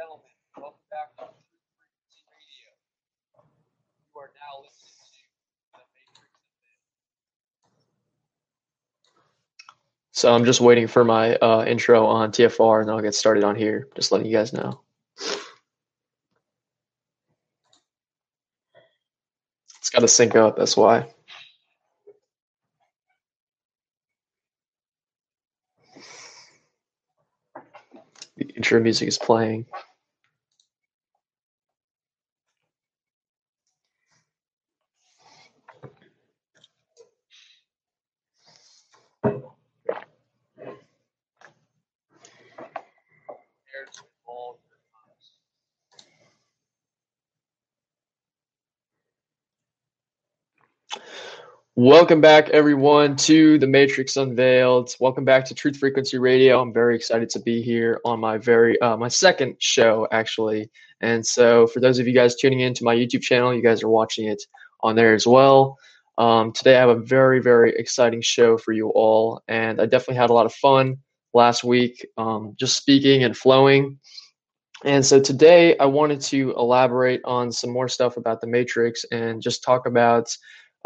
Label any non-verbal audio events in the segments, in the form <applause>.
gentlemen, welcome back to Truth Frequency Radio. You are now listening to the Matrix So I'm just waiting for my uh, intro on TFR and then I'll get started on here. Just letting you guys know. It's got to sync up, that's why. The intro music is playing. Welcome back, everyone, to the Matrix Unveiled. Welcome back to Truth Frequency Radio. I'm very excited to be here on my very uh, my second show, actually. And so, for those of you guys tuning in to my YouTube channel, you guys are watching it on there as well. Um, today, I have a very very exciting show for you all, and I definitely had a lot of fun last week, um, just speaking and flowing. And so today, I wanted to elaborate on some more stuff about the Matrix and just talk about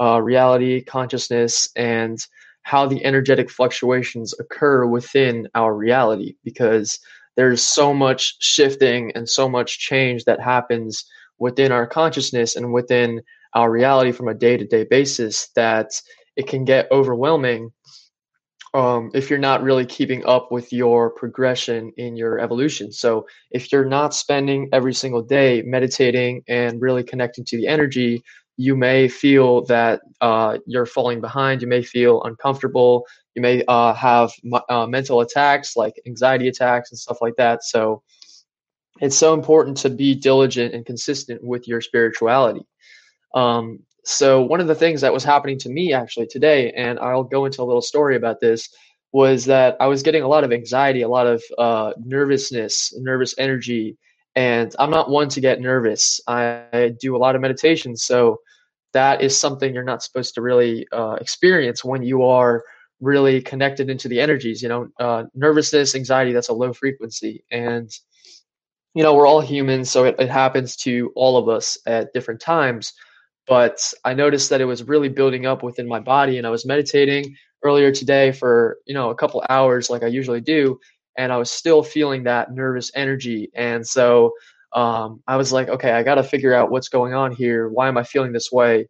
uh, reality, consciousness, and how the energetic fluctuations occur within our reality because there's so much shifting and so much change that happens within our consciousness and within our reality from a day to day basis that it can get overwhelming um, if you're not really keeping up with your progression in your evolution. So, if you're not spending every single day meditating and really connecting to the energy, you may feel that uh, you're falling behind. You may feel uncomfortable. You may uh, have uh, mental attacks like anxiety attacks and stuff like that. So it's so important to be diligent and consistent with your spirituality. Um, so one of the things that was happening to me actually today, and I'll go into a little story about this, was that I was getting a lot of anxiety, a lot of uh, nervousness, nervous energy, and I'm not one to get nervous. I, I do a lot of meditation, so that is something you're not supposed to really uh, experience when you are really connected into the energies. You know, uh, nervousness, anxiety, that's a low frequency, and you know we're all humans, so it, it happens to all of us at different times but I noticed that it was really building up within my body and I was meditating earlier today for, you know, a couple hours like I usually do and I was still feeling that nervous energy and so um, I was like, okay, I got to figure out what's going on here. Why am I feeling this way?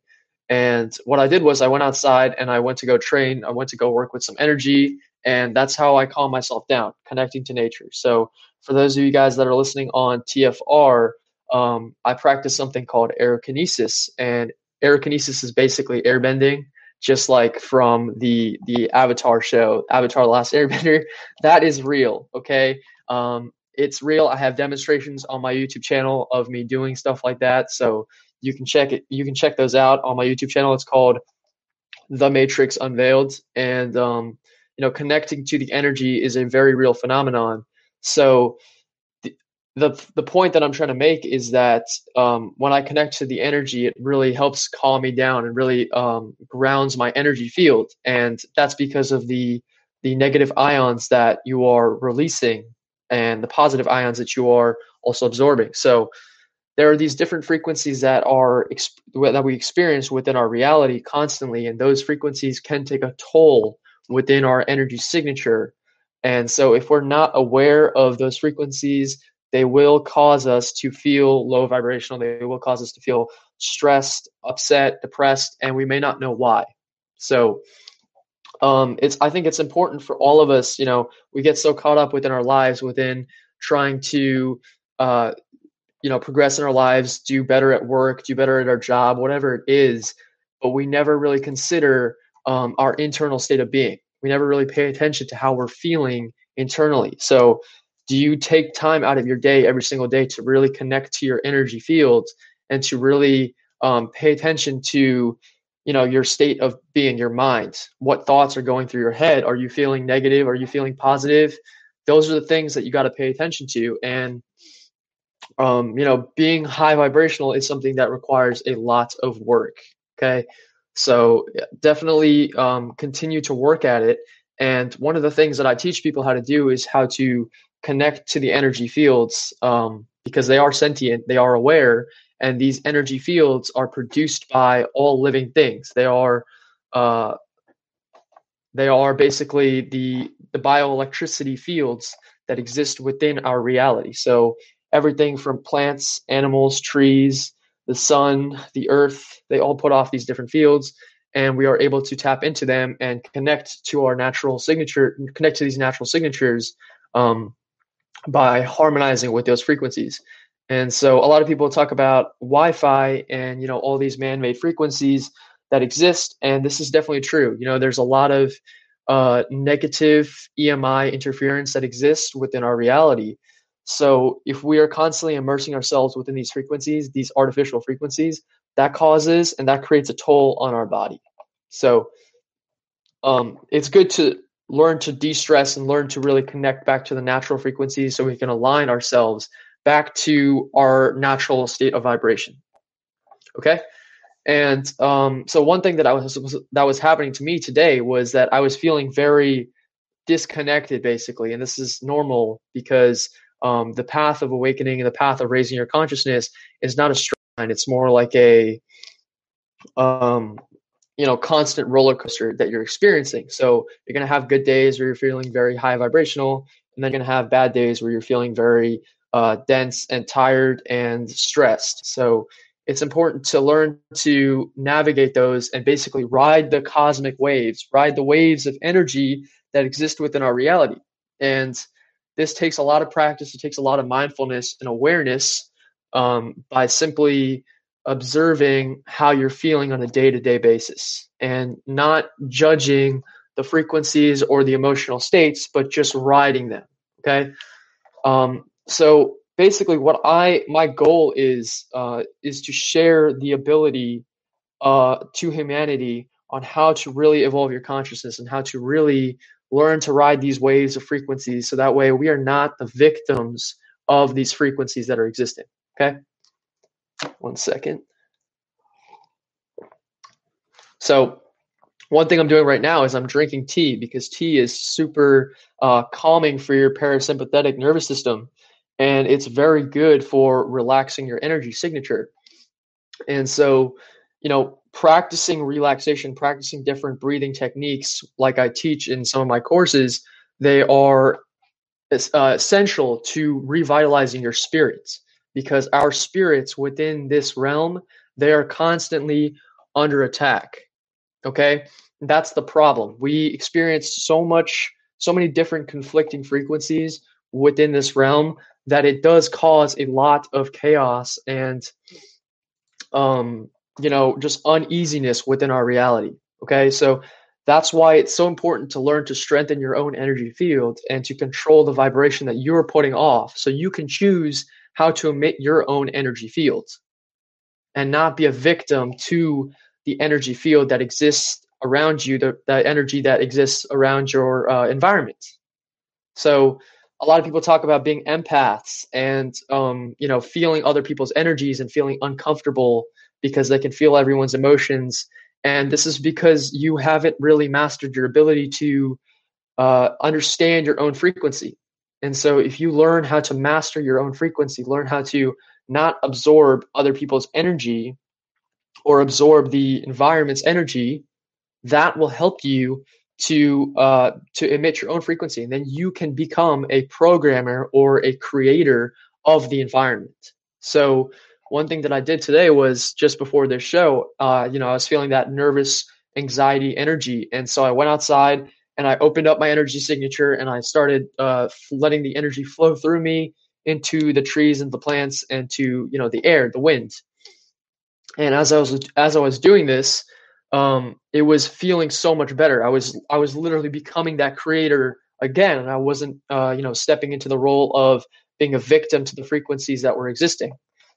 And what I did was I went outside and I went to go train. I went to go work with some energy, and that's how I calm myself down, connecting to nature. So, for those of you guys that are listening on TFR, um, I practice something called aerokinesis, and aerokinesis is basically airbending, just like from the the Avatar show, Avatar: The Last Airbender. <laughs> That is real, okay? Um, it's real. I have demonstrations on my YouTube channel of me doing stuff like that, so you can check it. You can check those out on my YouTube channel. It's called The Matrix Unveiled, and um, you know, connecting to the energy is a very real phenomenon. So the the point that I'm trying to make is that um, when I connect to the energy, it really helps calm me down and really um, grounds my energy field, and that's because of the the negative ions that you are releasing and the positive ions that you are also absorbing. So there are these different frequencies that are that we experience within our reality constantly, and those frequencies can take a toll within our energy signature. And so, if we're not aware of those frequencies, they will cause us to feel low vibrational. They will cause us to feel stressed, upset, depressed, and we may not know why. So um, it's I think it's important for all of us. You know, we get so caught up within our lives, within trying to uh, you know progress in our lives, do better at work, do better at our job, whatever it is, but we never really consider um, our internal state of being. We never really pay attention to how we're feeling internally. So do you take time out of your day every single day to really connect to your energy fields and to really um, pay attention to you know your state of being your mind? What thoughts are going through your head? Are you feeling negative? Are you feeling positive? Those are the things that you got to pay attention to. And um, you know being high vibrational is something that requires a lot of work okay? So definitely um, continue to work at it. And one of the things that i teach people how to do is how to connect to the energy fields um, because they are sentient, they are aware, and these energy fields are produced by all living things. They are uh, they are basically the the bioelectricity fields that exist within our reality. So everything from plants, animals, trees, the sun, the earth, they all put off these different fields and we are able to tap into them and connect to our natural signature, connect to these natural signatures um, by harmonizing with those frequencies. And so a lot of people talk about Wi-Fi and you know all these man-made frequencies that exist, and this is definitely true. You know, there's a lot of uh, negative EMI interference that exists within our reality. So if we are constantly immersing ourselves within these frequencies, these artificial frequencies, that causes and that creates a toll on our body. So um, it's good to learn to de-stress and learn to really connect back to the natural frequencies so we can align ourselves back to our natural state of vibration. Okay? And um, so one thing that I was that was happening to me today was that I was feeling very disconnected, basically, and this is normal because um, the path of awakening and the path of raising your consciousness is not a straight line. It's more like a um, you know constant roller coaster that you're experiencing. So you're gonna have good days where you're feeling very high vibrational, and then you're gonna have bad days where you're feeling very uh, dense and tired and stressed. So it's important to learn to navigate those and basically ride the cosmic waves, ride the waves of energy that exist within our reality. And this takes a lot of practice, it takes a lot of mindfulness and awareness um, by simply observing how you're feeling on a day to day basis and not judging the frequencies or the emotional states, but just riding them. Okay. Um, so basically what i my goal is uh, is to share the ability uh, to humanity on how to really evolve your consciousness and how to really learn to ride these waves of frequencies so that way we are not the victims of these frequencies that are existing okay one second so one thing i'm doing right now is i'm drinking tea because tea is super uh, calming for your parasympathetic nervous system and it's very good for relaxing your energy signature. And so, you know, practicing relaxation, practicing different breathing techniques, like I teach in some of my courses, they are uh, essential to revitalizing your spirits because our spirits within this realm they are constantly under attack. Okay, that's the problem. We experience so much, so many different conflicting frequencies within this realm that it does cause a lot of chaos and um you know just uneasiness within our reality okay so that's why it's so important to learn to strengthen your own energy field and to control the vibration that you're putting off so you can choose how to emit your own energy field and not be a victim to the energy field that exists around you the, the energy that exists around your uh, environment. So a lot of people talk about being empaths and um, you know feeling other people's energies and feeling uncomfortable because they can feel everyone's emotions and this is because you haven't really mastered your ability to uh, understand your own frequency and so if you learn how to master your own frequency learn how to not absorb other people's energy or absorb the environment's energy that will help you to uh, to emit your own frequency, and then you can become a programmer or a creator of the environment. So one thing that I did today was just before this show, uh, you know, I was feeling that nervous, anxiety, energy, and so I went outside and I opened up my energy signature and I started uh, letting the energy flow through me into the trees and the plants and to you know the air, the wind. And as I was as I was doing this, um, it was feeling so much better. I was I was literally becoming that creator again, and I wasn't uh, you know stepping into the role of being a victim to the frequencies that were existing.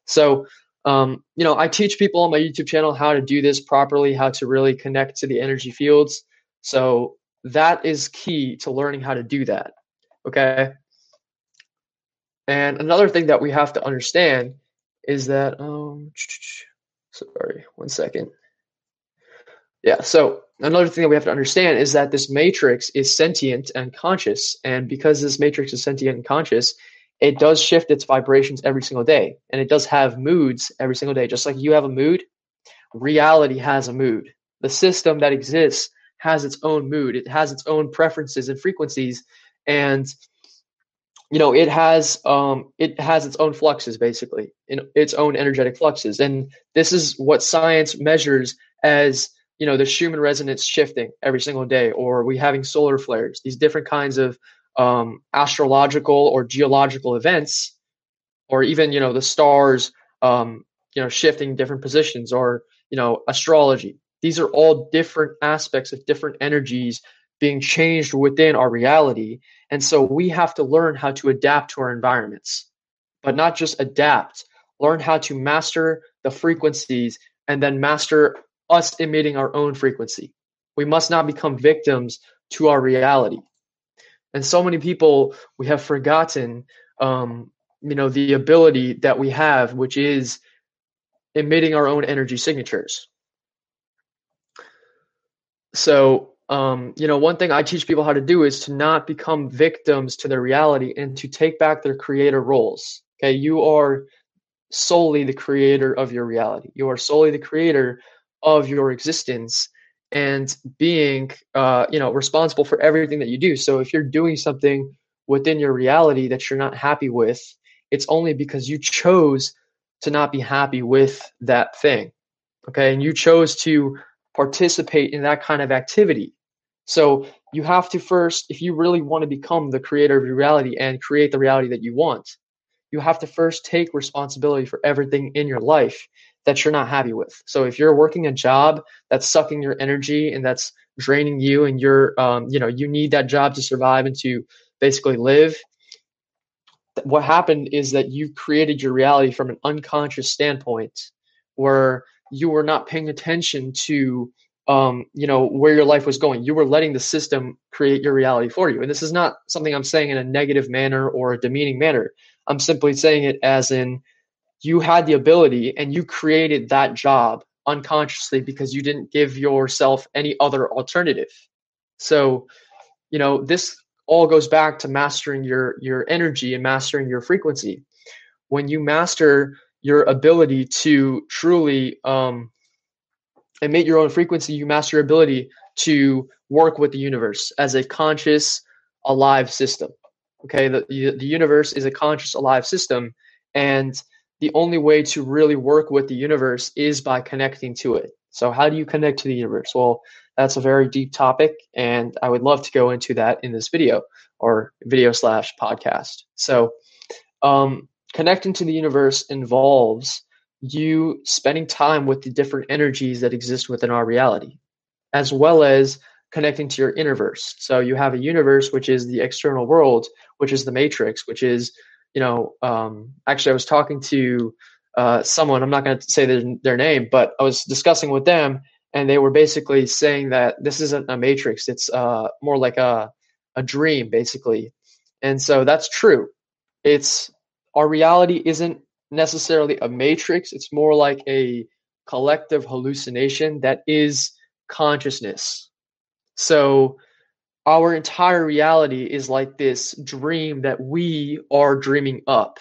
So um, you know, I teach people on my YouTube channel how to do this properly, how to really connect to the energy fields. So that is key to learning how to do that. Okay. And another thing that we have to understand is that um sorry, one second. Yeah. So another thing that we have to understand is that this matrix is sentient and conscious, and because this matrix is sentient and conscious, it does shift its vibrations every single day and it does have moods every single day. Just like you have a mood reality has a mood. The system that exists has its own mood. It has its own preferences and frequencies and you know it has um it has its own fluxes basically in its own energetic fluxes. And this is what science measures as you know the schumann resonance shifting every single day or we having solar flares these different kinds of um, astrological or geological events or even you know the stars um, you know shifting different positions or you know astrology. These are all different aspects of different energies being changed within our reality. And so we have to learn how to adapt to our environments but not just adapt. Learn how to master the frequencies and then master us emitting our own frequency. We must not become victims to our reality and so many people we have forgotten um, you know the ability that we have which is emitting our own energy signatures. So um, you know one thing i teach people how to do is to not become victims to their reality and to take back their creator roles okay? You are solely the creator of your reality. You are solely the creator of your existence and being uh, you know responsible for everything that you do. So if you're doing something within your reality that you're not happy with it's only because you chose to not be happy with that thing okay? And you chose to participate in that kind of activity. So you have to first if you really want to become the creator of your reality and create the reality that you want you have to first take responsibility for everything in your life that you're not happy with. So if you're working a job that's sucking your energy and that's draining you and you're um, you know you need that job to survive and to basically live what happened is that you created your reality from an unconscious standpoint where you were not paying attention to um, you know where your life was going. You were letting the system create your reality for you. And this is not something i'm saying in a negative manner or a demeaning manner. I'm simply saying it as in you had the ability and you created that job unconsciously because you didn't give yourself any other alternative. So, you know, this all goes back to mastering your your energy and mastering your frequency. When you master your ability to truly um, emit your own frequency, you master your ability to work with the universe as a conscious, alive system. Okay, the, the universe is a conscious, alive system, and the only way to really work with the universe is by connecting to it. So, how do you connect to the universe? Well, that's a very deep topic, and I would love to go into that in this video or video slash podcast. So, um, connecting to the universe involves you spending time with the different energies that exist within our reality, as well as connecting to your innerverse. So, you have a universe, which is the external world, which is the matrix, which is you know, um, actually, I was talking to uh, someone. I'm not going to say their, their name, but I was discussing with them, and they were basically saying that this isn't a matrix. It's uh, more like a a dream, basically. And so that's true. It's our reality isn't necessarily a matrix. It's more like a collective hallucination that is consciousness. So our entire reality is like this dream that we are dreaming up.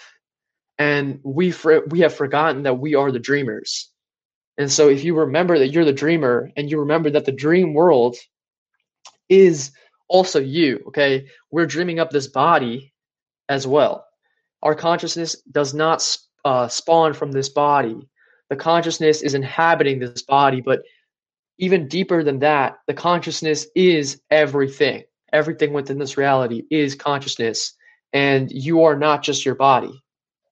And we for, we have forgotten that we are the dreamers. And so if you remember that you're the dreamer and you remember that the dream world is also you okay? We're dreaming up this body as well. Our consciousness does not uh, spawn from this body. The consciousness is inhabiting this body but even deeper than that, the consciousness is everything. Everything within this reality is consciousness, and you are not just your body.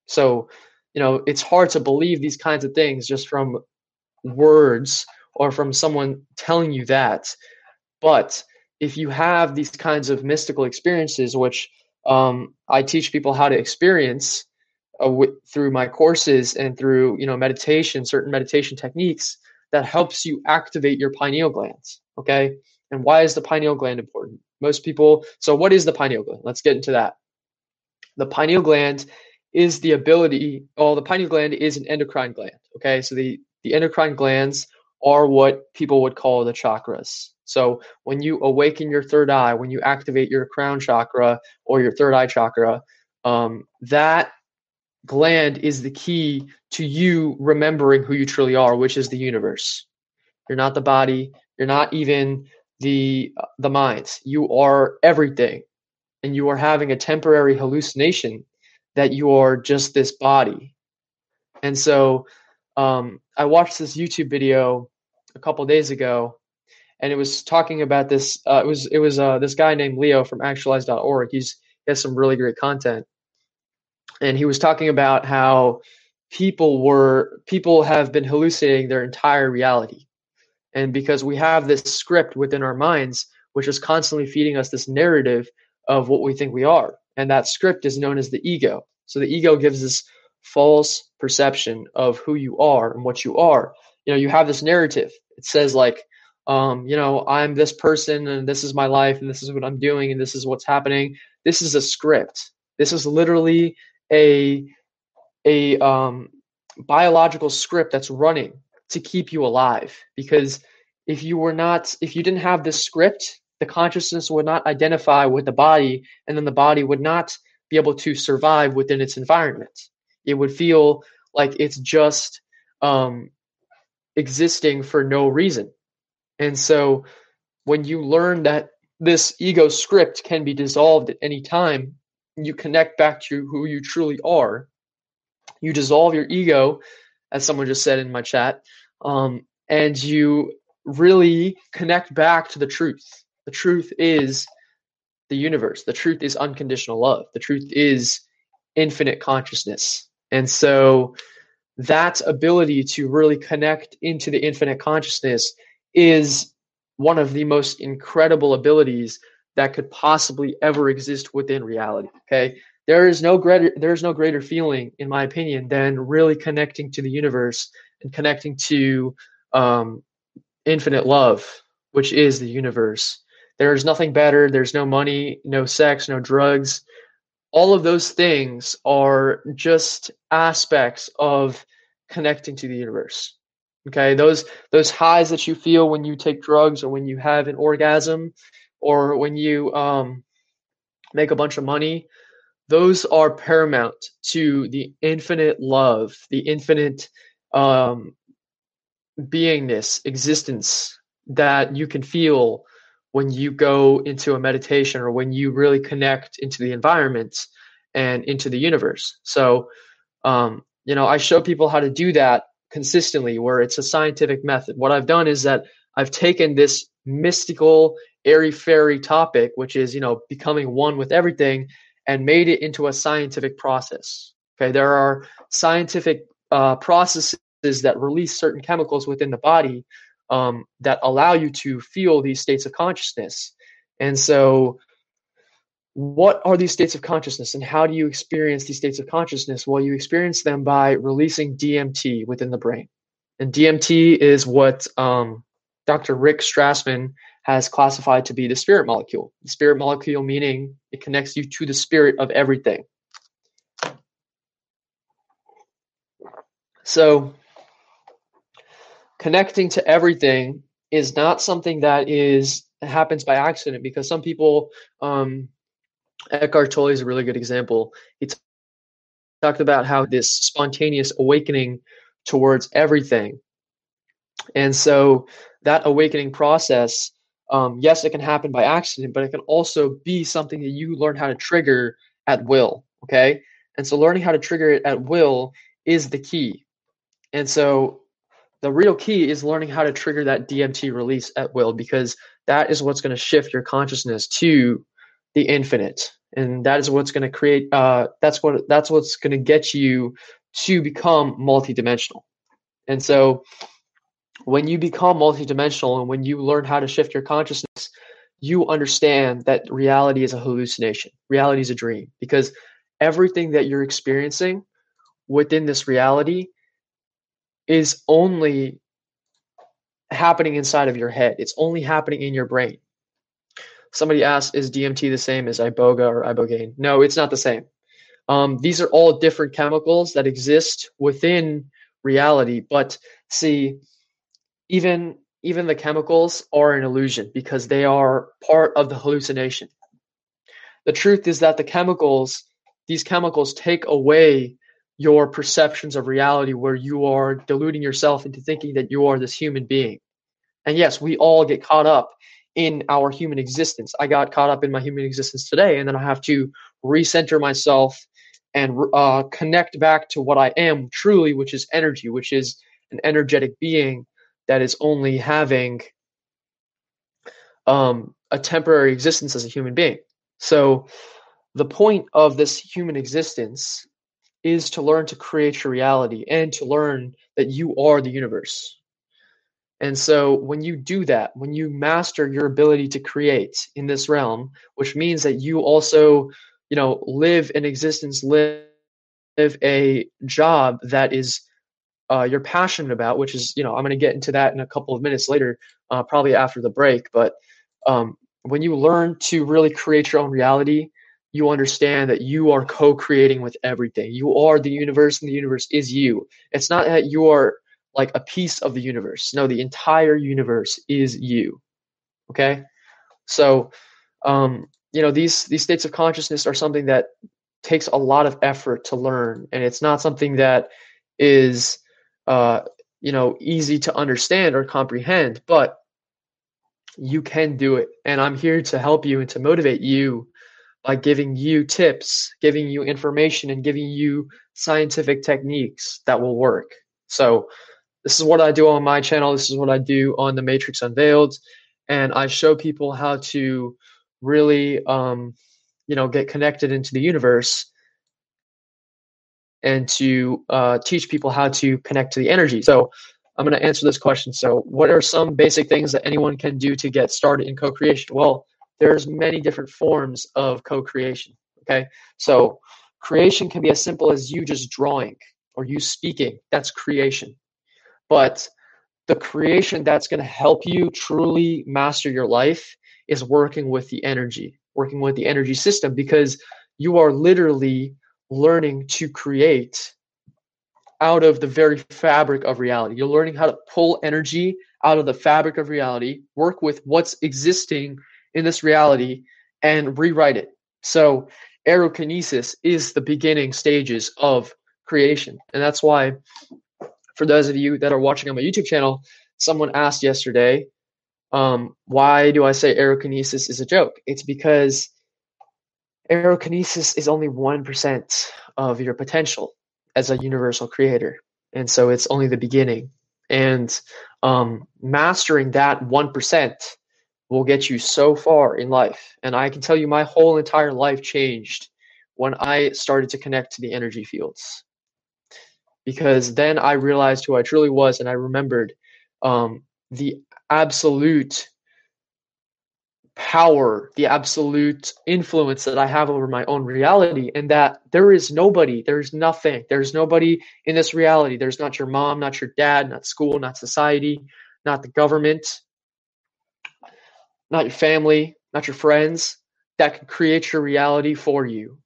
So, you know, it's hard to believe these kinds of things just from words or from someone telling you that. But if you have these kinds of mystical experiences, which um, I teach people how to experience uh, w- through my courses and through you know meditation, certain meditation techniques, that helps you activate your pineal glands. Okay. And why is the pineal gland important? Most people, so what is the pineal gland? Let's get into that. The pineal gland is the ability, well, the pineal gland is an endocrine gland. Okay. So the, the endocrine glands are what people would call the chakras. So when you awaken your third eye, when you activate your crown chakra or your third eye chakra, um, that gland is the key to you remembering who you truly are, which is the universe. You're not the body. You're not even the uh, the mind. You are everything, and you are having a temporary hallucination that you are just this body. And so, um, I watched this YouTube video a couple days ago, and it was talking about this. Uh, it was it was uh, this guy named Leo from Actualize.org. He's he has some really great content, and he was talking about how people were people have been hallucinating their entire reality. And because we have this script within our minds which is constantly feeding us this narrative of what we think we are. And that script is known as the ego. So the ego gives this false perception of who you are and what you are. You know you have this narrative. It says like um, you know i'm this person and this is my life and this is what i'm doing and this is what's happening. This is a script. This is literally a a um, biological script that's running to keep you alive. Because if you were not if you didn't have this script the consciousness would not identify with the body and then the body would not be able to survive within its environment. It would feel like it's just um, existing for no reason. And so when you learn that this ego script can be dissolved at any time you connect back to who you truly are. You dissolve your ego, as someone just said in my chat, um, and you really connect back to the truth. The truth is the universe. The truth is unconditional love. The truth is infinite consciousness. And so that ability to really connect into the infinite consciousness is one of the most incredible abilities that could possibly ever exist within reality. Okay. There is no greater there is no greater feeling, in my opinion, than really connecting to the universe and connecting to um, infinite love, which is the universe. There is nothing better. There's no money, no sex, no drugs. All of those things are just aspects of connecting to the universe. Okay, those those highs that you feel when you take drugs or when you have an orgasm, or when you um, make a bunch of money, those are paramount to the infinite love, the infinite um, beingness, existence that you can feel when you go into a meditation or when you really connect into the environment and into the universe. So, um, you know, I show people how to do that consistently where it's a scientific method. What I've done is that I've taken this mystical airy fairy topic, which is, you know, becoming one with everything, and made it into a scientific process. Okay, there are scientific uh, processes that release certain chemicals within the body um, that allow you to feel these states of consciousness. And so, what are these states of consciousness and how do you experience these states of consciousness? Well, you experience them by releasing DMT within the brain. And DMT is what um, Dr. Rick Strassman has classified to be the spirit molecule. The spirit molecule meaning it connects you to the spirit of everything. So, connecting to everything is not something that is happens by accident because some people um, Eckhart Tolle is a really good example. He t- talked about how this spontaneous awakening towards everything. And so that awakening process um, yes, it can happen by accident, but it can also be something that you learn how to trigger at will. Okay. And so learning how to trigger it at will is the key. And so the real key is learning how to trigger that DMT release at will because that is what's going to shift your consciousness to the infinite. And that is what's going to create, uh, that's what, that's what's going to get you to become multidimensional. And so, when you become multidimensional and when you learn how to shift your consciousness, you understand that reality is a hallucination. Reality is a dream because everything that you're experiencing within this reality is only happening inside of your head. It's only happening in your brain. Somebody asked, is DMT the same as iboga or ibogaine? No, it's not the same. Um, these are all different chemicals that exist within reality. But see, even even the chemicals are an illusion because they are part of the hallucination. The truth is that the chemicals these chemicals take away your perceptions of reality where you are deluding yourself into thinking that you are this human being. And yes, we all get caught up in our human existence. I got caught up in my human existence today, and then I have to recenter myself and uh, connect back to what I am truly, which is energy, which is an energetic being that is only having um, a temporary existence as a human being. So, the point of this human existence is to learn to create your reality and to learn that you are the universe. And so when you do that, when you master your ability to create in this realm, which means that you also, you know, live an existence, live, live a job that is uh, you're passionate about, which is, you know, I'm going to get into that in a couple of minutes later, uh, probably after the break. But um, when you learn to really create your own reality, you understand that you are co-creating with everything. You are the universe, and the universe is you. It's not that you are like a piece of the universe. No, the entire universe is you. Okay, so um, you know these these states of consciousness are something that takes a lot of effort to learn, and it's not something that is uh, you know easy to understand or comprehend, but you can do it. And I'm here to help you and to motivate you by giving you tips, giving you information, and giving you scientific techniques that will work. So, this is what I do on my channel. This is what I do on the Matrix Unveiled, and I show people how to really, um, you know, get connected into the universe and to uh, teach people how to connect to the energy. So, I'm going to answer this question. So, what are some basic things that anyone can do to get started in co-creation? Well, there's many different forms of co-creation okay so creation can be as simple as you just drawing or you speaking that's creation but the creation that's going to help you truly master your life is working with the energy working with the energy system because you are literally learning to create out of the very fabric of reality you're learning how to pull energy out of the fabric of reality work with what's existing in this reality and rewrite it. So aerokinesis is the beginning stages of creation. And that's why, for those of you that are watching on my YouTube channel, someone asked yesterday, um, why do I say aerokinesis is a joke? It's because aerokinesis is only 1% of your potential as a universal creator. And so it's only the beginning. And um, mastering that 1% will get you so far in life. And I can tell you, my whole entire life changed when I started to connect to the energy fields. Because then I realized who I truly was, and I remembered um, the absolute power, the absolute influence that I have over my own reality, and that there is nobody, there's nothing, there's nobody in this reality. There's not your mom, not your dad, not school, not society, not the government, not your family, not your friends, that can create your reality for you.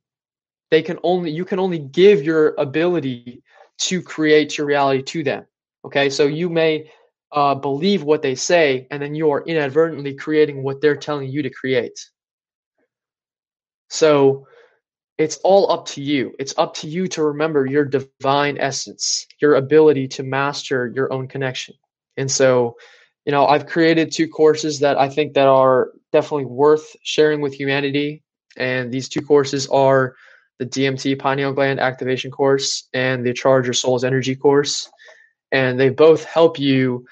They can only you can only give your ability to create your reality to them. Okay, so you may uh, believe what they say, and then you are inadvertently creating what they're telling you to create. So it's all up to you. It's up to you to remember your divine essence, your ability to master your own connection. And so you know, I've created two courses that I think that are definitely worth sharing with humanity. And these two courses are the DMT pineal gland activation course and the Charge Your Soul's Energy course. And they both help you,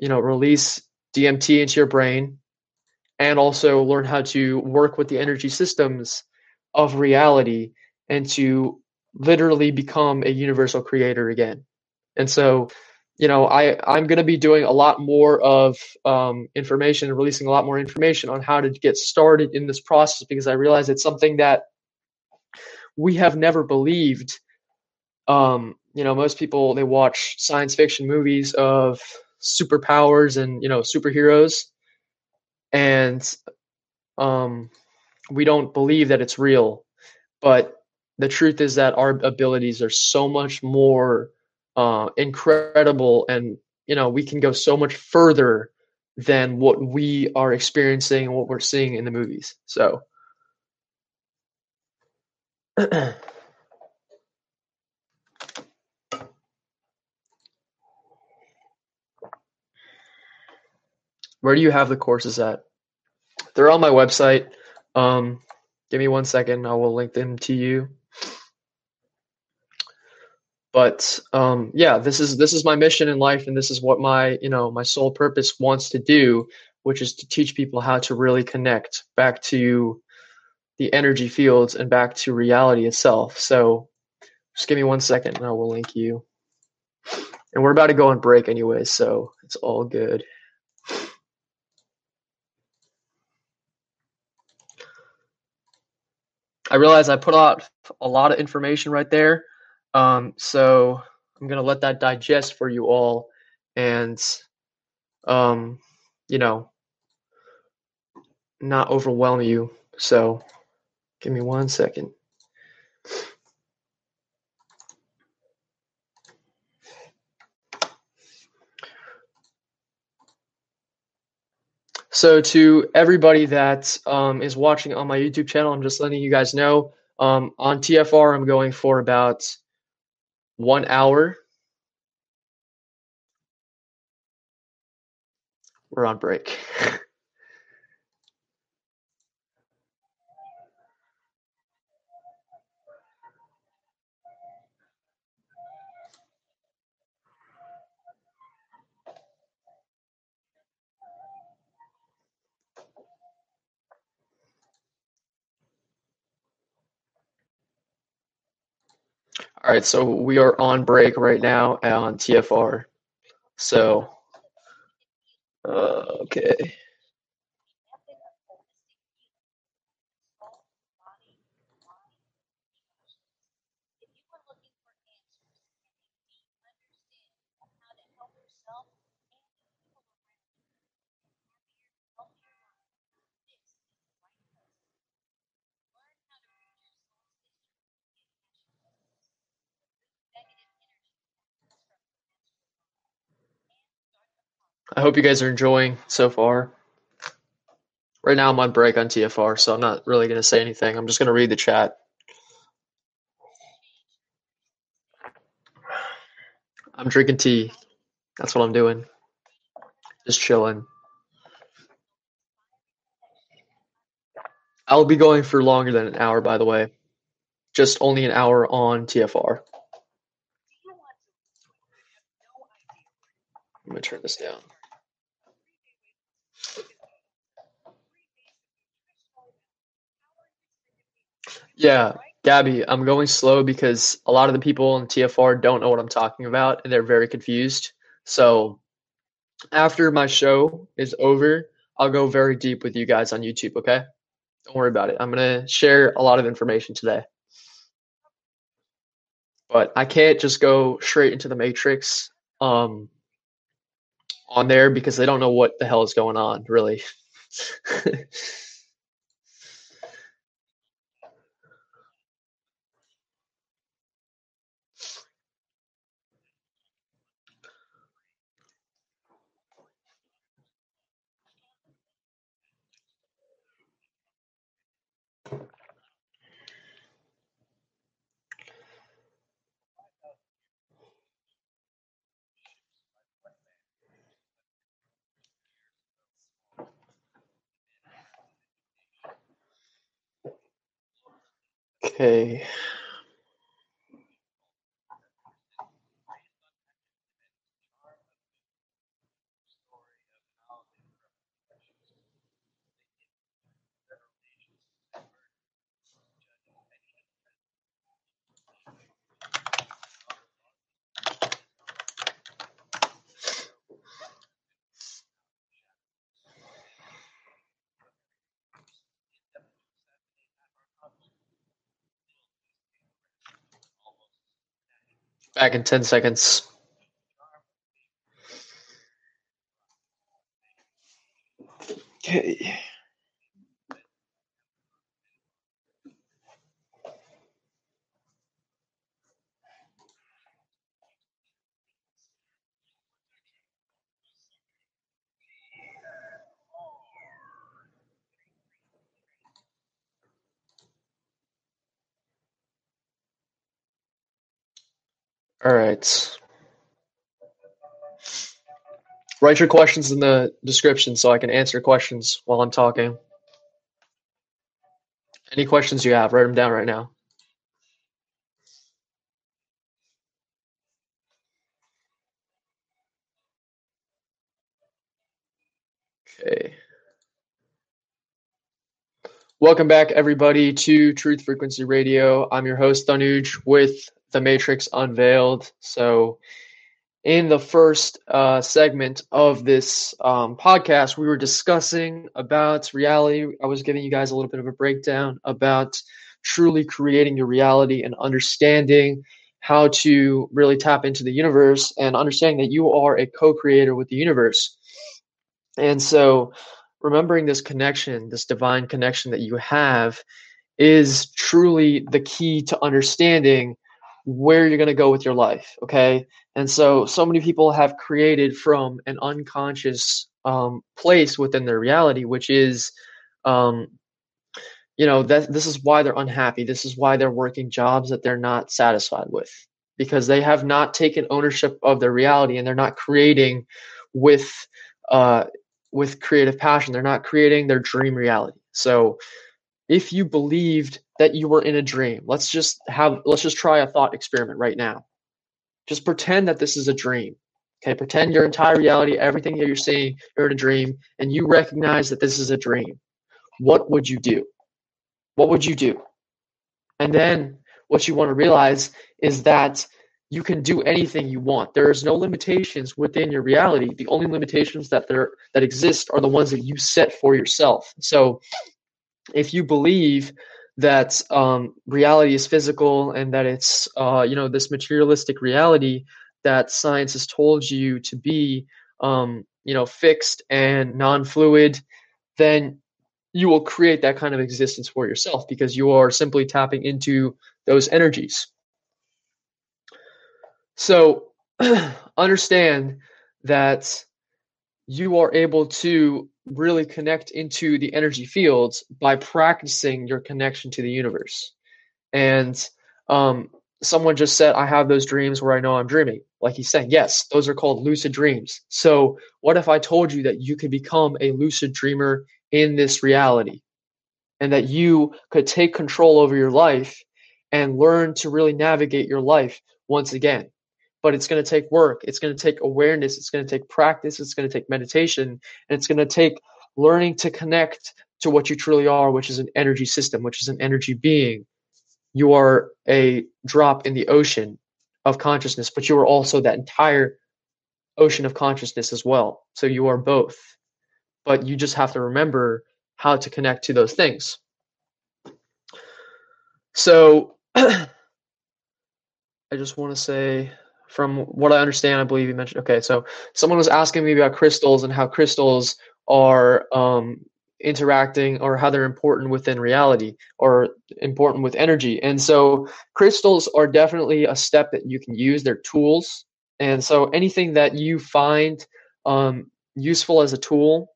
you know, release DMT into your brain and also learn how to work with the energy systems of reality and to literally become a universal creator again. And so you know, I, I'm going to be doing a lot more of um, information releasing a lot more information on how to get started in this process because I realize it's something that we have never believed. Um, you know, most people they watch science fiction movies of superpowers and you know superheroes, and um, we don't believe that it's real. But the truth is that our abilities are so much more uh, incredible and you know we can go so much further than what we are experiencing and what we're seeing in the movies so <clears throat> Where do you have the courses at? They're on my website. Um, give me one second. I will link them to you. But um, yeah, this is this is my mission in life, and this is what my you know my sole purpose wants to do, which is to teach people how to really connect back to the energy fields and back to reality itself. So just give me one second, and I will link you. And we're about to go on break anyway, so it's all good. I realize I put out a lot of information right there. Um, so I'm going to let that digest for you all and, um, you know, not overwhelm you. So give me one second. So to everybody that um, is watching on my YouTube channel, I'm just letting you guys know um, on TFR, I'm going for about one hour. We're on break. <laughs> All right, so we are on break right now on TFR. So, uh, okay. I hope you guys are enjoying so far. Right now, I'm on break on TFR, so I'm not really going to say anything. I'm just going to read the chat. I'm drinking tea. That's what I'm doing. Just chilling. I'll be going for longer than an hour, by the way. Just only an hour on TFR. I'm going to turn this down. Yeah, Gabby, I'm going slow because a lot of the people in TFR don't know what I'm talking about and they're very confused. So after my show is over, I'll go very deep with you guys on YouTube, okay? Don't worry about it. I'm going to share a lot of information today. But I can't just go straight into the matrix um, on there because they don't know what the hell is going on, really. <laughs> Okay. Back in 10 seconds. Okay. Right. Write your questions in the description so I can answer questions while I'm talking. Any questions you have, write them down right now. Okay. Welcome back, everybody, to Truth Frequency Radio. I'm your host, Tanuj, with The Matrix Unveiled. So, in the first uh, segment of this um, podcast, we were discussing about reality. I was giving you guys a little bit of a breakdown about truly creating your reality and understanding how to really tap into the universe and understanding that you are a co creator with the universe. And so, remembering this connection, this divine connection that you have, is truly the key to understanding where you're going to go with your life. Okay. And so, so many people have created from an unconscious um, place within their reality, which is, um, you know, that this is why they're unhappy. This is why they're working jobs that they're not satisfied with because they have not taken ownership of their reality and they're not creating with, uh, with creative passion. They're not creating their dream reality. So, if you believed that you were in a dream, let's just have let's just try a thought experiment right now. Just pretend that this is a dream. Okay, pretend your entire reality, everything that you're seeing, you're in a dream, and you recognize that this is a dream. What would you do? What would you do? And then what you want to realize is that you can do anything you want. There is no limitations within your reality. The only limitations that there that exist are the ones that you set for yourself. So if you believe that um, reality is physical and that it's uh, you know this materialistic reality that science has told you to be um, you know fixed and non-fluid, then you will create that kind of existence for yourself because you are simply tapping into those energies. So <clears throat> understand that you are able to really connect into the energy fields by practicing your connection to the universe. And um, someone just said, I have those dreams where I know I'm dreaming. Like he's saying, yes, those are called lucid dreams. So, what if I told you that you could become a lucid dreamer in this reality and that you could take control over your life and learn to really navigate your life once again? But it's going to take work. It's going to take awareness. It's going to take practice. It's going to take meditation. And it's going to take learning to connect to what you truly are, which is an energy system, which is an energy being. You are a drop in the ocean of consciousness, but you are also that entire ocean of consciousness as well. So you are both. But you just have to remember how to connect to those things. So <clears throat> I just want to say from what I understand, I believe you mentioned. Okay, so someone was asking me about crystals and how crystals are um, interacting or how they're important within reality or important with energy. And so crystals are definitely a step that you can use. They're tools. And so anything that you find um, useful as a tool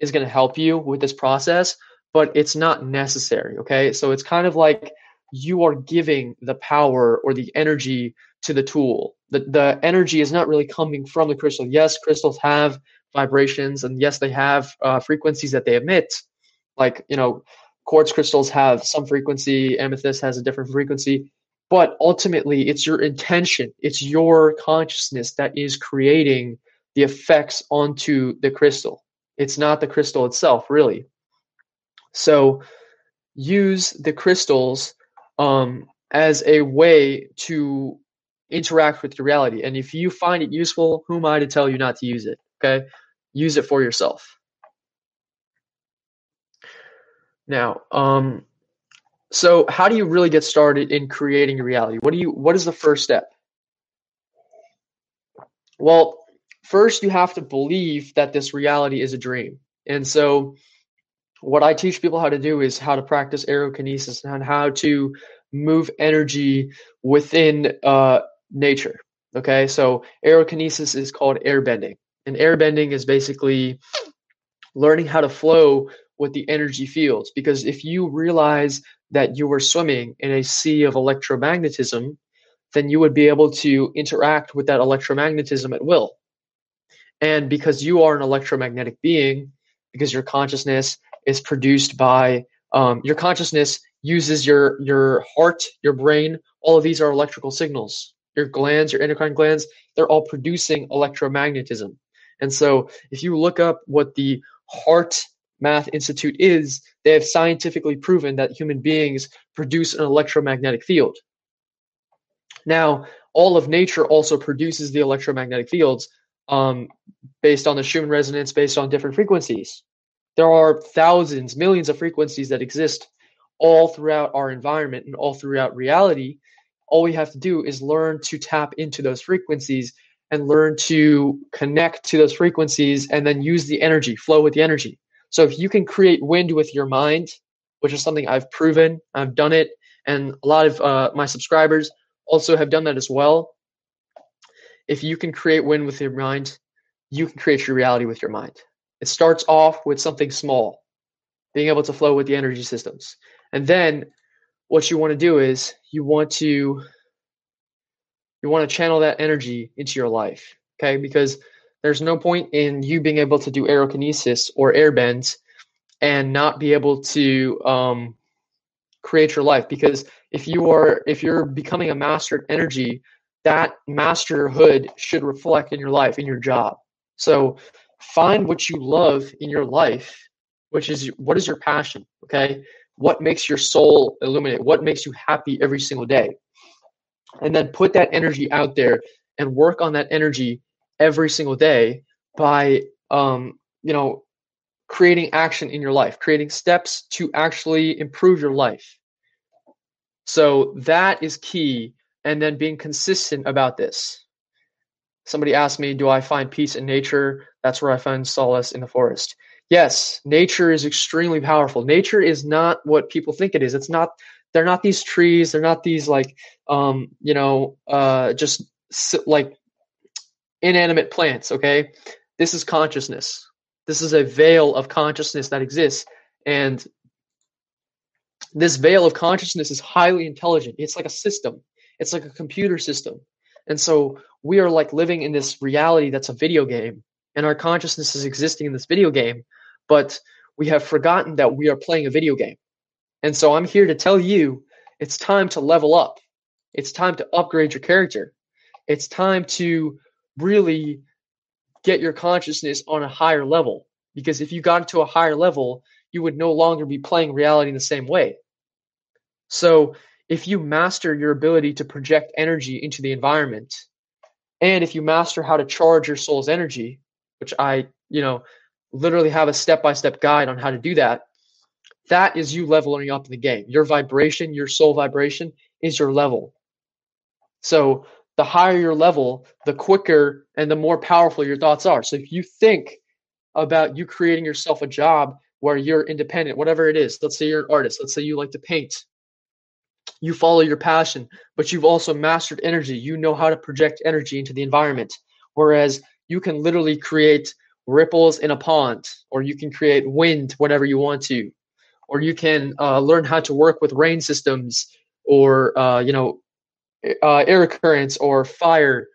is going to help you with this process, but it's not necessary. Okay, so it's kind of like you are giving the power or the energy to the tool. The, the energy is not really coming from the crystal. Yes, crystals have vibrations, and yes, they have uh, frequencies that they emit. Like, you know, quartz crystals have some frequency, amethyst has a different frequency. But ultimately, it's your intention, it's your consciousness that is creating the effects onto the crystal. It's not the crystal itself, really. So use the crystals um, as a way to interact with your reality. And if you find it useful, who am I to tell you not to use it? Okay. Use it for yourself. Now, um, so how do you really get started in creating a reality? What do you what is the first step? Well, first you have to believe that this reality is a dream. And so what I teach people how to do is how to practice aerokinesis and how to move energy within uh, nature. Okay, so aerokinesis is called airbending, and airbending is basically learning how to flow with the energy fields. Because if you realize that you are swimming in a sea of electromagnetism, then you would be able to interact with that electromagnetism at will. And because you are an electromagnetic being, because your consciousness is produced by um, your consciousness uses your your heart, your brain. All of these are electrical signals. Your glands, your endocrine glands, they're all producing electromagnetism. And so, if you look up what the Heart Math Institute is, they have scientifically proven that human beings produce an electromagnetic field. Now, all of nature also produces the electromagnetic fields um, based on the Schumann resonance, based on different frequencies. There are thousands, millions of frequencies that exist all throughout our environment and all throughout reality. All we have to do is learn to tap into those frequencies and learn to connect to those frequencies and then use the energy, flow with the energy. So if you can create wind with your mind, which is something I've proven, I've done it, and a lot of uh, my subscribers also have done that as well. If you can create wind with your mind, you can create your reality with your mind. It starts off with something small, being able to flow with the energy systems. And then what you want to do is you want to you want to channel that energy into your life, okay? Because there's no point in you being able to do aerokinesis or air bends and not be able to um, create your life. Because if you are if you're becoming a mastered energy that masterhood should reflect in your life in your job. So find what you love in your life which is what is your passion okay what makes your soul illuminate what makes you happy every single day and then put that energy out there and work on that energy every single day by um, you know creating action in your life creating steps to actually improve your life so that is key. And then being consistent about this. Somebody asked me, Do I find peace in nature? That's where I find solace in the forest. Yes, nature is extremely powerful. Nature is not what people think it is. It's not, they're not these trees. They're not these, like, um, you know, uh, just like inanimate plants, okay? This is consciousness. This is a veil of consciousness that exists. And this veil of consciousness is highly intelligent. It's like a system. It's like a computer system. And so we are like living in this reality that's a video game, and our consciousness is existing in this video game, but we have forgotten that we are playing a video game. And so I'm here to tell you it's time to level up. It's time to upgrade your character. It's time to really get your consciousness on a higher level. Because if you got to a higher level, you would no longer be playing reality in the same way. So if you master your ability to project energy into the environment, and if you master how to charge your soul's energy, which I, you know, literally have a step-by-step guide on how to do that, that is you leveling up in the game. Your vibration, your soul vibration is your level. So the higher your level, the quicker and the more powerful your thoughts are. So if you think about you creating yourself a job where you're independent, whatever it is, let's say you're an artist, let's say you like to paint, you follow your passion, but you've also mastered energy. You know how to project energy into the environment. Whereas you can literally create ripples in a pond, or you can create wind whenever you want to, or you can uh, learn how to work with rain systems, or uh, you know, uh, air currents, or fire,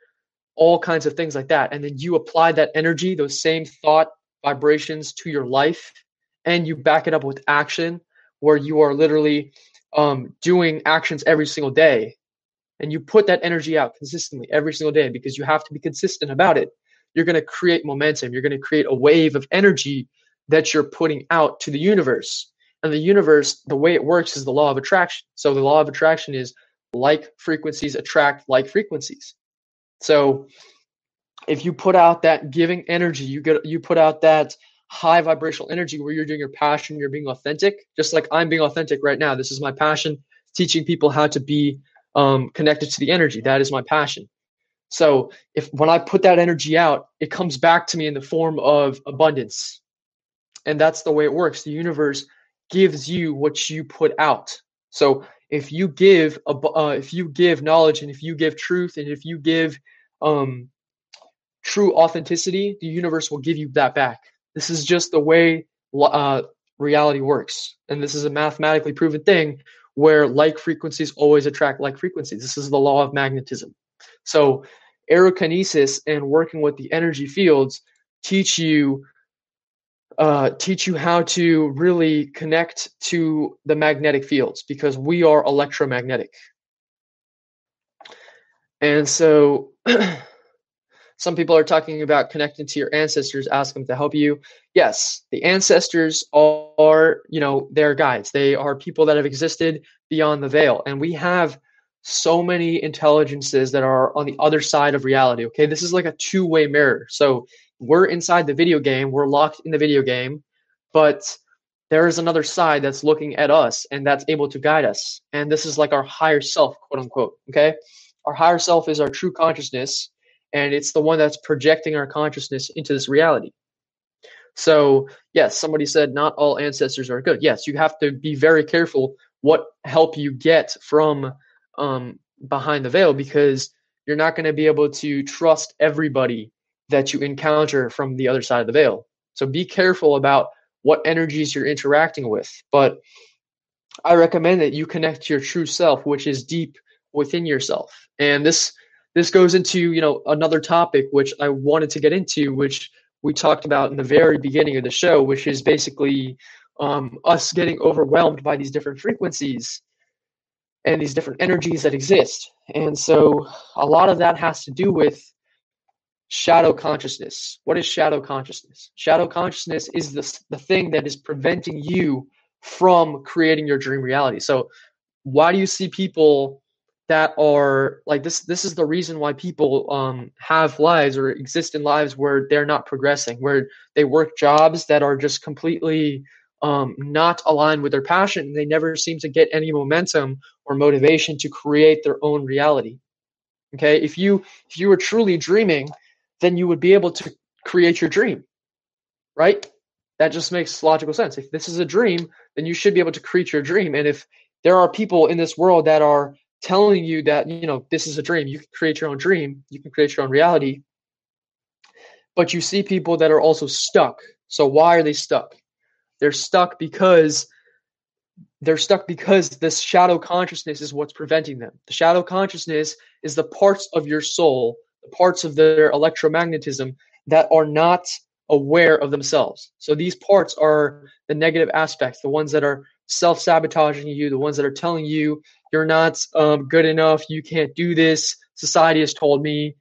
all kinds of things like that. And then you apply that energy, those same thought vibrations to your life, and you back it up with action, where you are literally um, doing actions every single day and you put that energy out consistently every single day because you have to be consistent about it, you're going to create momentum. You're going to create a wave of energy that you're putting out to the universe. And the universe, the way it works is the law of attraction. So the law of attraction is like frequencies attract like frequencies. So if you put out that giving energy, you get you put out that high vibrational energy where you're doing your passion, you're being authentic, just like I'm being authentic right now. This is my passion, teaching people how to be um, connected to the energy. That is my passion. So if when I put that energy out, it comes back to me in the form of abundance. And that's the way it works. The universe gives you what you put out. So if you give uh, if you give knowledge and if you give truth and if you give um, true authenticity, the universe will give you that back. This is just the way uh, reality works. And this is a mathematically proven thing where like frequencies always attract like frequencies. This is the law of magnetism. So, aerokinesis and working with the energy fields teach you uh, teach you how to really connect to the magnetic fields because we are electromagnetic. And so <clears throat> some people are talking about connecting to your ancestors, ask them to help you. Yes, the ancestors are, you know, they're guides. They are people that have existed beyond the veil. And we have so many intelligences that are on the other side of reality. Okay. This is like a two way mirror. So we're inside the video game, we're locked in the video game, but there is another side that's looking at us and that's able to guide us. And this is like our higher self, quote unquote. Okay. Our higher self is our true consciousness, and it's the one that's projecting our consciousness into this reality. So, yes, somebody said not all ancestors are good. Yes, you have to be very careful what help you get from um, behind the veil because you're not going to be able to trust everybody that you encounter from the other side of the veil. So be careful about what energies you're interacting with. But I recommend that you connect to your true self, which is deep within yourself. And this this goes into, you know, another topic which I wanted to get into, which we talked about in the very beginning of the show, which is basically um, us getting overwhelmed by these different frequencies and these different energies that exist. And so a lot of that has to do with shadow consciousness. What is shadow consciousness? Shadow consciousness is the, the thing that is preventing you from creating your dream reality. So, why do you see people that are like this? This is the reason why people um, have lives or exist in lives where they're not progressing, where they work jobs that are just completely um, not aligned with their passion. They never seem to get any momentum or motivation to create their own reality. Okay, if you if you were truly dreaming then you would be able to create your dream, right? That just makes logical sense. If this is a dream, then you should be able to create your dream. And if there are people in this world that are telling you that, you know, this is a dream, you can create your own dream, you can create your own reality. But you see people that are also stuck. So why are they stuck? They're stuck because they're stuck because this shadow consciousness is what's preventing them. The shadow consciousness is the parts of your soul the parts of their electromagnetism that are not aware of themselves. So these parts are the negative aspects, the ones that are self sabotaging you, the ones that are telling you you're not um, good enough, you can't do this, society has told me.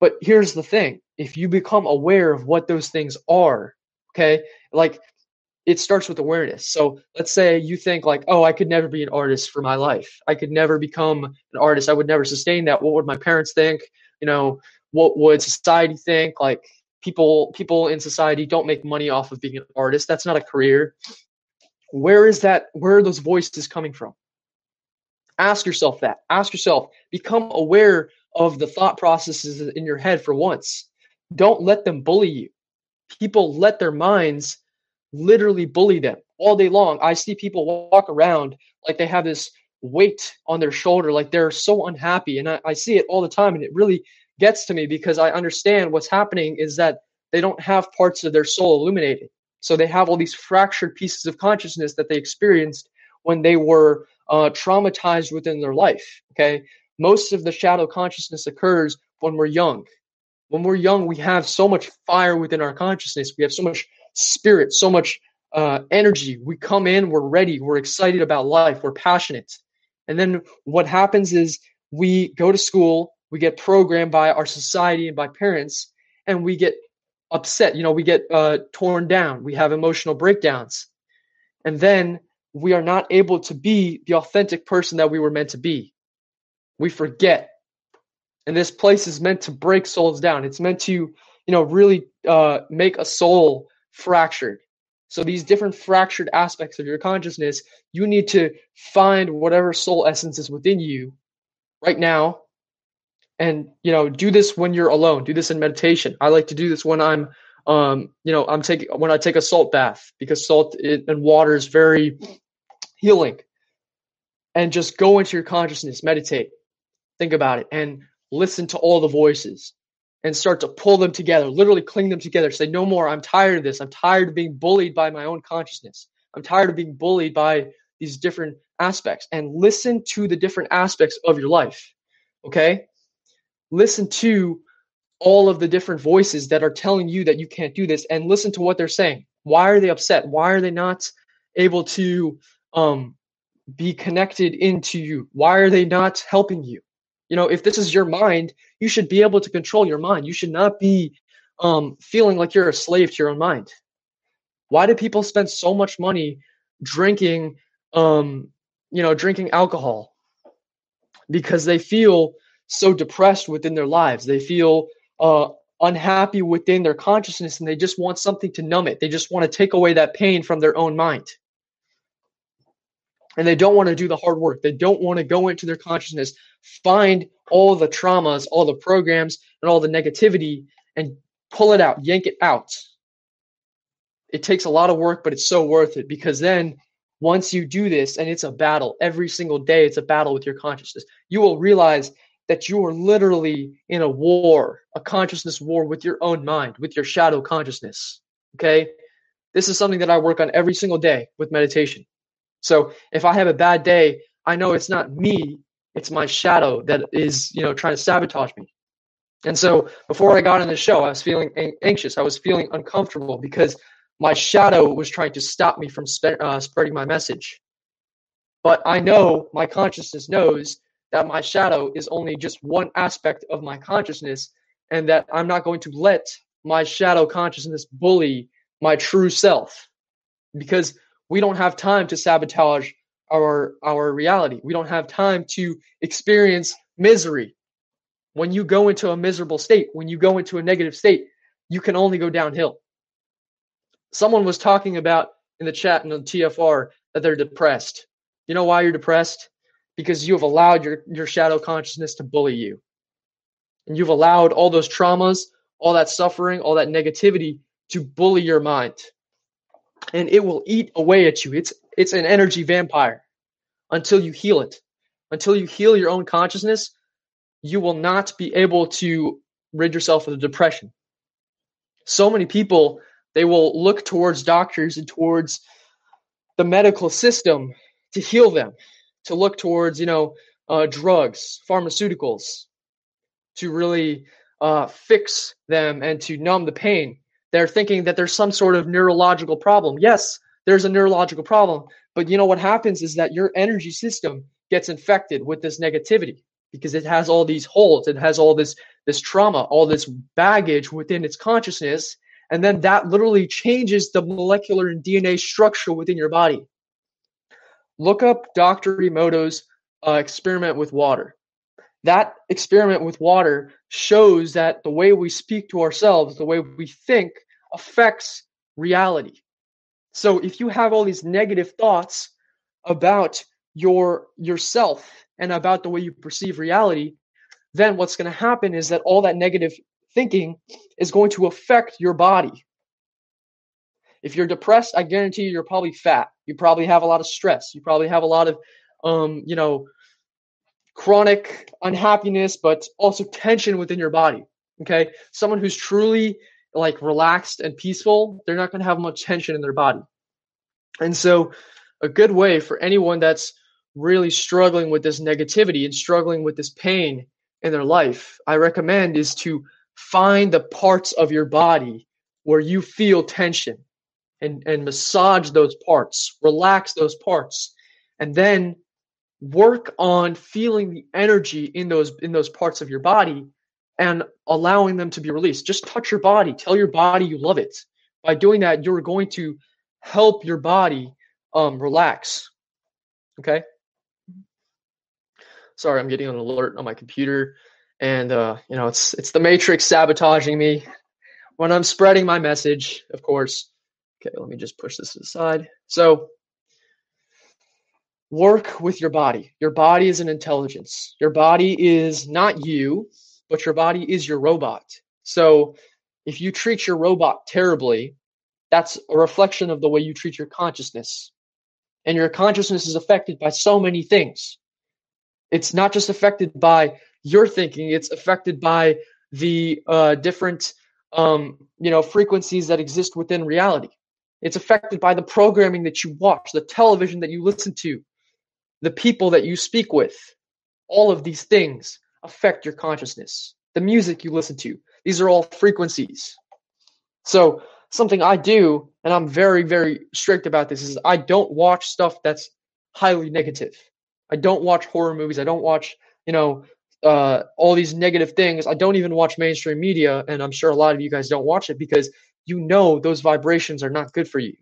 But here's the thing if you become aware of what those things are, okay, like it starts with awareness. So let's say you think like, oh, I could never be an artist for my life. I could never become an artist. I would never sustain that. What would my parents think? you know what would society think like people people in society don't make money off of being an artist that's not a career where is that where are those voices coming from ask yourself that ask yourself become aware of the thought processes in your head for once don't let them bully you people let their minds literally bully them all day long. I see people walk around like they have this weight on their shoulder like they're so unhappy and I, I, see it all the time and it really gets to me because i understand what's happening is that they don't have parts of their soul illuminated. So they have all these fractured pieces of consciousness that they experienced when they were uh, traumatized within their life okay? Most of the shadow consciousness occurs when we're young. When we're young we have so much fire within our consciousness. We have so much spirit so much uh, energy we come in we're ready we're excited about life we're passionate and then what happens is we go to school, we get programmed by our society and by parents, and we get upset. You know, we get uh, torn down. We have emotional breakdowns. And then we are not able to be the authentic person that we were meant to be. We forget. And this place is meant to break souls down. It's meant to, you know, really uh, make a soul fractured. So these different fractured aspects of your consciousness, you need to find whatever soul essence is within you right now and you know do this when you're alone. Do this in meditation. I like to do this when i'm um you know i'm taking when i take a salt bath because salt and water is very healing. And just go into your consciousness meditate think about it and listen to all the voices and start to pull them together, literally cling them together. Say, no more. I'm tired of this. I'm tired of being bullied by my own consciousness. I'm tired of being bullied by these different aspects and listen to the different aspects of your life. Okay? Listen to all of the different voices that are telling you that you can't do this and listen to what they're saying. Why are they upset? Why are they not able to um, be connected into you? Why are they not helping you? You know, if this is your mind, you should be able to control your mind. You should not be um, feeling like you're a slave to your own mind. Why do people spend so much money drinking, um, you know, drinking alcohol? Because they feel so depressed within their lives. They feel uh, unhappy within their consciousness and they just want something to numb it. They just want to take away that pain from their own mind. And they don't want to do the hard work. They don't want to go into their consciousness, find all the traumas, all the programs, and all the negativity and pull it out, yank it out. It takes a lot of work, but it's so worth it because then once you do this, and it's a battle every single day, it's a battle with your consciousness, you will realize that you are literally in a war, a consciousness war with your own mind, with your shadow consciousness. Okay? This is something that I work on every single day with meditation. So if I have a bad day, I know it's not me, it's my shadow that is, you know, trying to sabotage me. And so before I got on the show, I was feeling anxious. I was feeling uncomfortable because my shadow was trying to stop me from spe- uh, spreading my message. But I know my consciousness knows that my shadow is only just one aspect of my consciousness and that I'm not going to let my shadow consciousness bully my true self because we don't have time to sabotage our our reality. We don't have time to experience misery. When you go into a miserable state, when you go into a negative state, you can only go downhill. Someone was talking about in the chat in the TFR that they're depressed. You know why you're depressed? because you have allowed your, your shadow consciousness to bully you. And you've allowed all those traumas, all that suffering, all that negativity to bully your mind. And it will eat away at you. It's it's an energy vampire until you heal it. Until you heal your own consciousness, you will not be able to rid yourself of the depression. So many people, they will look towards doctors and towards the medical system to heal them to look towards, you know, uh, drugs, pharmaceuticals, to really uh, fix them and to numb the pain. They're thinking that there's some sort of neurological problem. Yes, there's a neurological problem, but you know what happens is that your energy system gets infected with this negativity because it has all these holes, it has all this this trauma, all this baggage within its consciousness, and then that literally changes the molecular and DNA structure within your body look up Dr. Emoto's uh, experiment with water. That experiment with water shows that the way we speak to ourselves, the way we think, affects reality. So if you have all these negative thoughts about your yourself and about the way you perceive reality, then what's going to happen is that all that negative thinking is going to affect your body. If you're depressed, I guarantee you, you're probably fat. You probably have a lot of stress. You probably have a lot of, um, you know, chronic unhappiness, but also tension within your body. Okay. Someone who's truly like relaxed and peaceful, they're not going to have much tension in their body. And so, a good way for anyone that's really struggling with this negativity and struggling with this pain in their life, I recommend is to find the parts of your body where you feel tension and, and massage those parts, relax those parts, and then work on feeling the energy in those in those parts of your body and allowing them to be released. Just touch your body, tell your body you love it. By doing that, you're going to help your body um, relax. Okay. Sorry, I'm getting an alert on my computer, and uh, you know it's it's the matrix sabotaging me when I'm spreading my message. Of course, Okay, let me just push this aside. So, work with your body. Your body is an intelligence. Your body is not you, but your body is your robot. So, if you treat your robot terribly, that's a reflection of the way you treat your consciousness. And your consciousness is affected by so many things. It's not just affected by your thinking, it's affected by the uh, different um, you know frequencies that exist within reality It's affected by the programming that you watch, the television that you listen to, the people that you speak with. All of these things affect your consciousness. The music you listen to, these are all frequencies. So, something I do, and I'm very, very strict about this, is I don't watch stuff that's highly negative. I don't watch horror movies. I don't watch, you know, uh, all these negative things. I don't even watch mainstream media, and I'm sure a lot of you guys don't watch it because you know those vibrations are not good for you.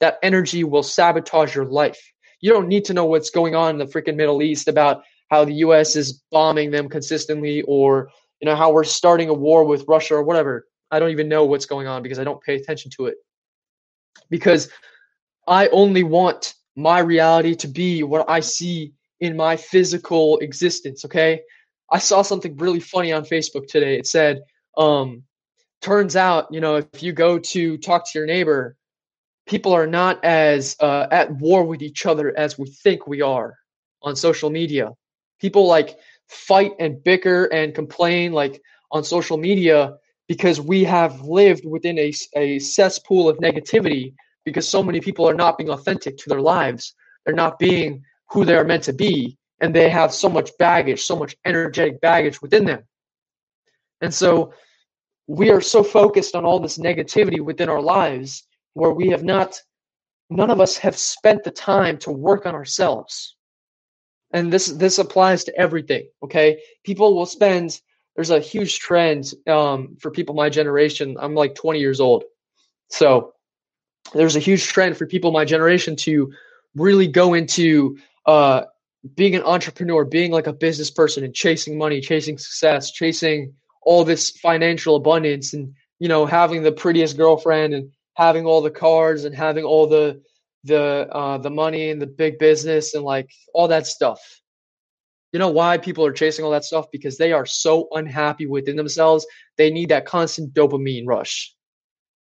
That energy will sabotage your life. You don't need to know what's going on in the freaking Middle East about how the US is bombing them consistently or you know how we're starting a war with Russia or whatever. I don't even know what's going on because I don't pay attention to it. Because I only want my reality to be what I see in my physical existence, okay? I saw something really funny on Facebook today. It said, um, turns out, you know, if you go to talk to your neighbor, people are not as uh, at war with each other as we think we are on social media. People like fight and bicker and complain like on social media because we have lived within a, a cesspool of negativity because so many people are not being authentic to their lives. They're not being who they are meant to be. And they have so much baggage, so much energetic baggage within them. And so we are so focused on all this negativity within our lives where we have not, none of us have spent the time to work on ourselves. And this this applies to everything. Okay, people will spend. There's a huge trend um, for people my generation. I'm like 20 years old, so there's a huge trend for people my generation to really go into uh, being an entrepreneur, being like a business person, and chasing money, chasing success, chasing all this financial abundance, and you know having the prettiest girlfriend and having all the cars and having all the the uh, the money and the big business and like all that stuff. You know why people are chasing all that stuff? Because they are so unhappy within themselves. They need that constant dopamine rush.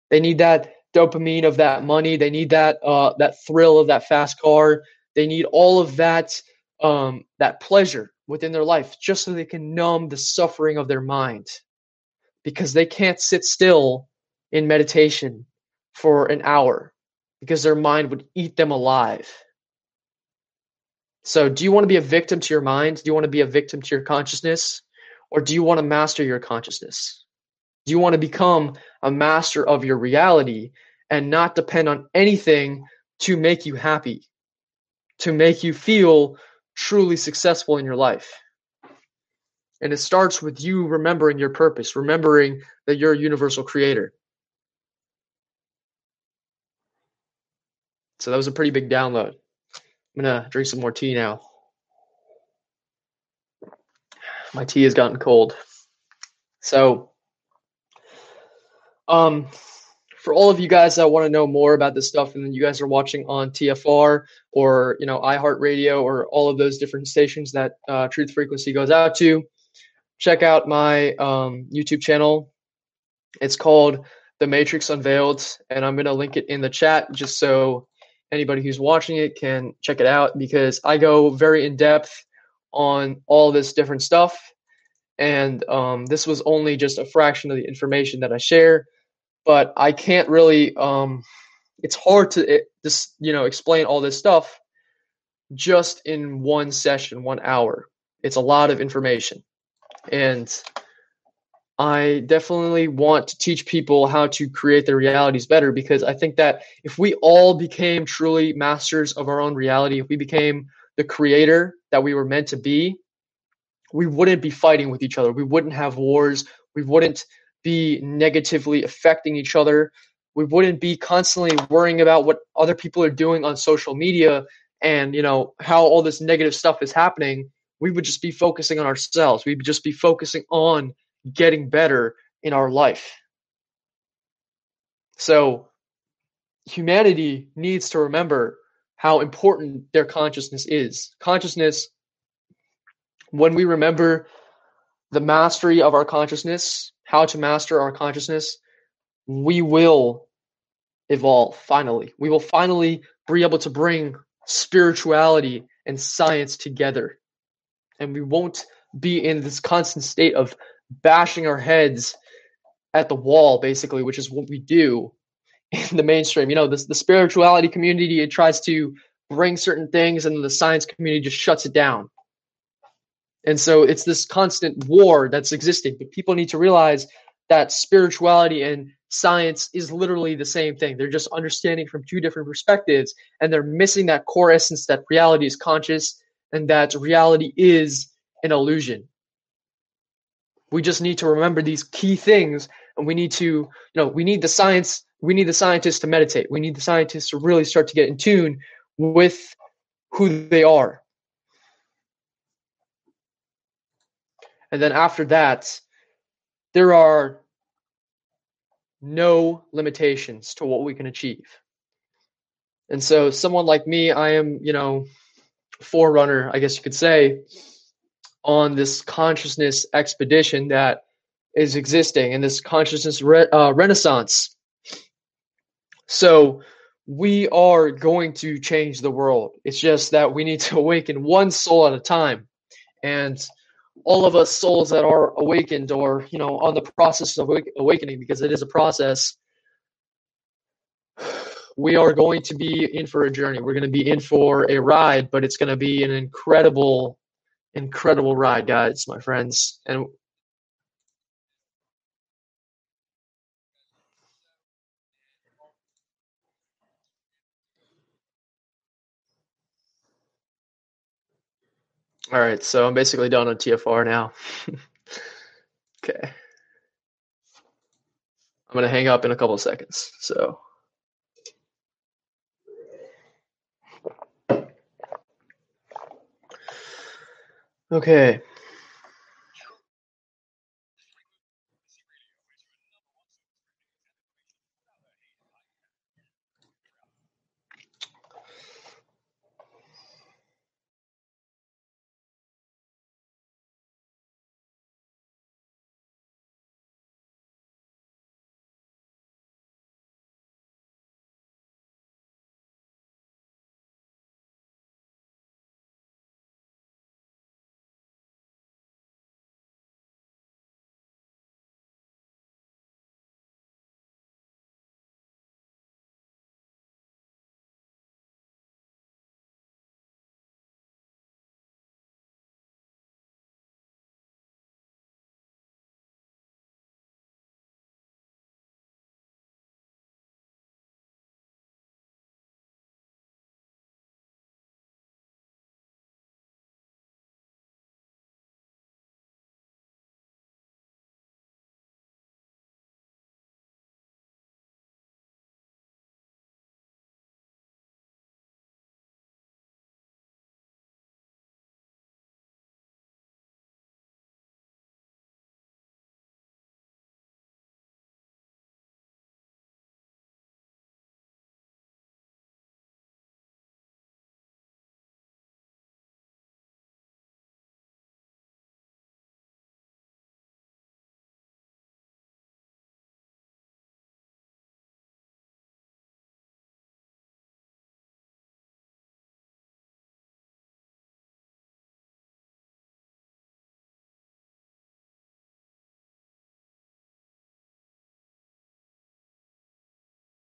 They need that dopamine of that money. They need that uh, that thrill of that fast car. They need all of that um, that pleasure within their life just so they can numb the suffering of their mind because they can't sit still in meditation for an hour because their mind would eat them alive. So, do you want to be a victim to your mind? Do you want to be a victim to your consciousness? Or do you want to master your consciousness? Do you want to become a master of your reality and not depend on anything to make you happy, to make you feel truly successful in your life? And it starts with you remembering your purpose, remembering that you're a universal creator. So that was a pretty big download. I'm gonna drink some more tea now. My tea has gotten cold. So, um, for all of you guys that want to know more about this stuff, and you guys are watching on TFR or you know iHeartRadio or all of those different stations that uh, Truth Frequency goes out to, check out my um, YouTube channel. It's called The Matrix Unveiled, and I'm gonna link it in the chat just so anybody who's watching it can check it out because I go very in depth on all this different stuff. And um, this was only just a fraction of the information that I share, but I can't really. Um, it's hard to just you know explain all this stuff just in one session, one hour. It's a lot of information, and I definitely want to teach people how to create their realities better because I think that if we all became truly masters of our own reality, if we became the creator that we were meant to be, we wouldn't be fighting with each other. We wouldn't have wars. We wouldn't be negatively affecting each other. We wouldn't be constantly worrying about what other people are doing on social media and, you know, how all this negative stuff is happening. We would just be focusing on ourselves. We'd just be focusing on getting better in our life. So, humanity needs to remember how important their consciousness is. Consciousness, when we remember the mastery of our consciousness, how to master our consciousness, we will evolve finally. We will finally be able to bring spirituality and science together. And we won't be in this constant state of bashing our heads at the wall, basically, which is what we do in the mainstream. You know, the, the spirituality community it tries to bring certain things, and the science community just shuts it down. And so it's this constant war that's existing. But people need to realize that spirituality and science is literally the same thing. They're just understanding from two different perspectives, and they're missing that core essence that reality is conscious and that reality is an illusion. We just need to remember these key things, and we need to, you know, we need the science, we need the scientists to meditate. We need the scientists to really start to get in tune with who they are. And then after that, there are no limitations to what we can achieve. And so, someone like me, I am, you know, forerunner, I guess you could say, on this consciousness expedition that is existing in this consciousness re- uh, renaissance. So, we are going to change the world. It's just that we need to <laughs> awaken one soul at a time. And all of us souls that are awakened or you know on the process of awakening because it is a process <sighs> we are going to be in for a journey we're going to be in for a ride but it's going to be an incredible incredible ride guys my friends and All right, so I'm basically done on TFR now. <laughs> okay. I'm going to hang up in a couple of seconds. So. Okay.